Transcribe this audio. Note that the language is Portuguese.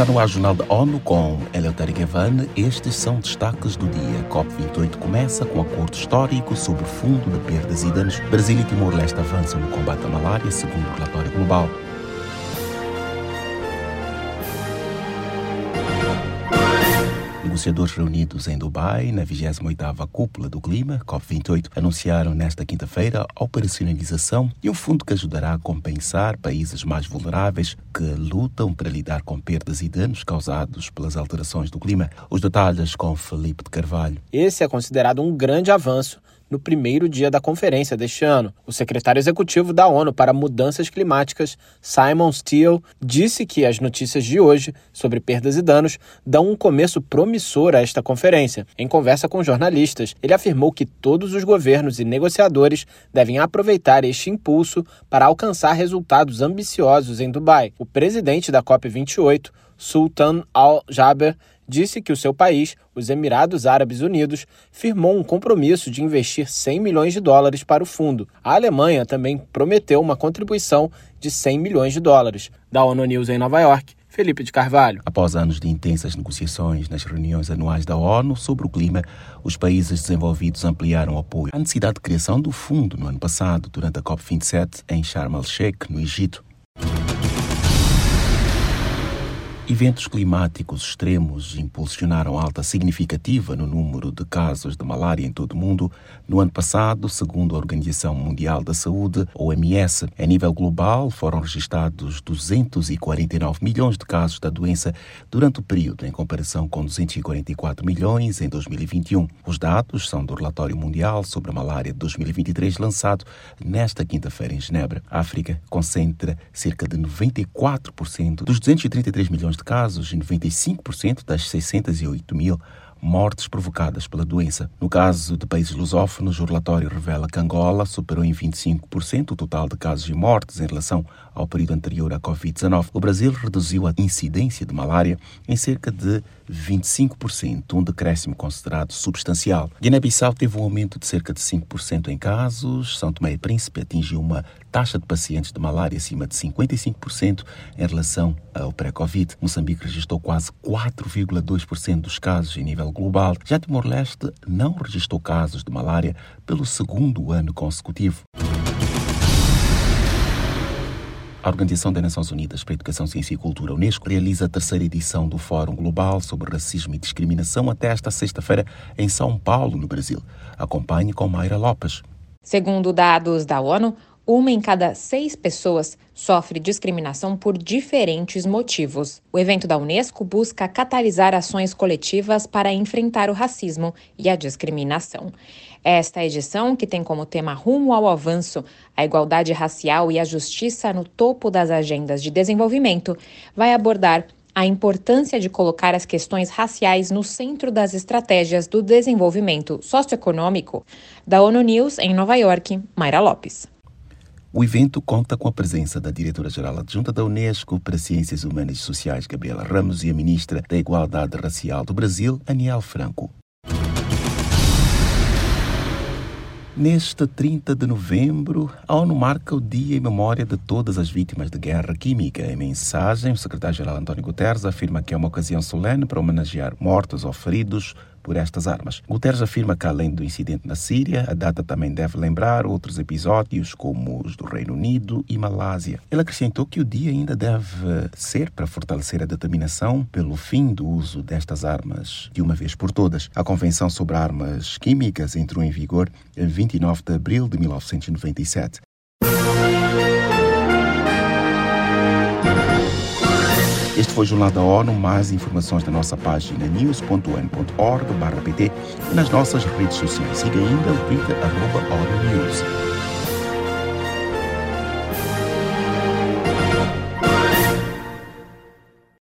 Está no ar Jornal da ONU com Eleutério Gavan. Estes são destaques do dia. COP28 começa com acordo histórico sobre fundo de perdas e danos. Brasil e Timor-Leste avançam no combate à malária, segundo o relatório global. Negociadores reunidos em Dubai na 28ª Cúpula do Clima, COP28, anunciaram nesta quinta-feira a operacionalização de um fundo que ajudará a compensar países mais vulneráveis que lutam para lidar com perdas e danos causados pelas alterações do clima. Os detalhes com Felipe de Carvalho. Esse é considerado um grande avanço no primeiro dia da conferência deste ano. O secretário executivo da ONU para Mudanças Climáticas, Simon Steele, disse que as notícias de hoje sobre perdas e danos dão um começo promissor a esta conferência. Em conversa com jornalistas, ele afirmou que todos os governos e negociadores devem aproveitar este impulso para alcançar resultados ambiciosos em Dubai. O presidente da COP28, Sultan Al-Jaber, disse que o seu país, os Emirados Árabes Unidos, firmou um compromisso de investir 100 milhões de dólares para o fundo. A Alemanha também prometeu uma contribuição de 100 milhões de dólares. Da ONU News em Nova York, Felipe de Carvalho. Após anos de intensas negociações nas reuniões anuais da ONU sobre o clima, os países desenvolvidos ampliaram o apoio à necessidade de criação do fundo no ano passado, durante a COP27 em Sharm el-Sheikh, no Egito. Eventos climáticos extremos impulsionaram alta significativa no número de casos de malária em todo o mundo no ano passado, segundo a Organização Mundial da Saúde, OMS. A nível global, foram registrados 249 milhões de casos da doença durante o período, em comparação com 244 milhões em 2021. Os dados são do Relatório Mundial sobre a Malária de 2023, lançado nesta quinta-feira em Genebra. A África concentra cerca de 94% dos 233 milhões de casos e 95% das 608 mil mortes provocadas pela doença. No caso de países lusófonos, o relatório revela que Angola superou em 25% o total de casos e mortes em relação ao período anterior à Covid-19. O Brasil reduziu a incidência de malária em cerca de 25%, um decréscimo considerado substancial. Guiné-Bissau teve um aumento de cerca de 5% em casos. São Tomé e Príncipe atingiu uma taxa de pacientes de malária acima de 55% em relação ao pré-Covid. Moçambique registrou quase 4,2% dos casos em nível global. Já Timor-Leste não registrou casos de malária pelo segundo ano consecutivo. A Organização das Nações Unidas para a Educação, Ciência e Cultura, Unesco, realiza a terceira edição do Fórum Global sobre Racismo e Discriminação até esta sexta-feira em São Paulo, no Brasil. Acompanhe com Mayra Lopes. Segundo dados da ONU, uma em cada seis pessoas sofre discriminação por diferentes motivos. O evento da Unesco busca catalisar ações coletivas para enfrentar o racismo e a discriminação. Esta edição, que tem como tema Rumo ao Avanço, a igualdade racial e a justiça no topo das agendas de desenvolvimento, vai abordar a importância de colocar as questões raciais no centro das estratégias do desenvolvimento socioeconômico. Da ONU News, em Nova York, Mayra Lopes. O evento conta com a presença da diretora-geral adjunta da Unesco para Ciências Humanas e Sociais, Gabriela Ramos, e a ministra da Igualdade Racial do Brasil, Aniel Franco. Neste 30 de novembro, a ONU marca o dia em memória de todas as vítimas de guerra química. Em mensagem, o secretário-geral António Guterres afirma que é uma ocasião solene para homenagear mortos ou feridos por estas armas. Guterres afirma que, além do incidente na Síria, a data também deve lembrar outros episódios, como os do Reino Unido e Malásia. Ele acrescentou que o dia ainda deve ser para fortalecer a determinação pelo fim do uso destas armas de uma vez por todas. A Convenção sobre Armas Químicas entrou em vigor em 29 de abril de 1997. Este foi o Jornal da ONU. Mais informações na nossa página news.un.org/pt e nas nossas redes sociais. Siga ainda o Twitter, arroba ONU News.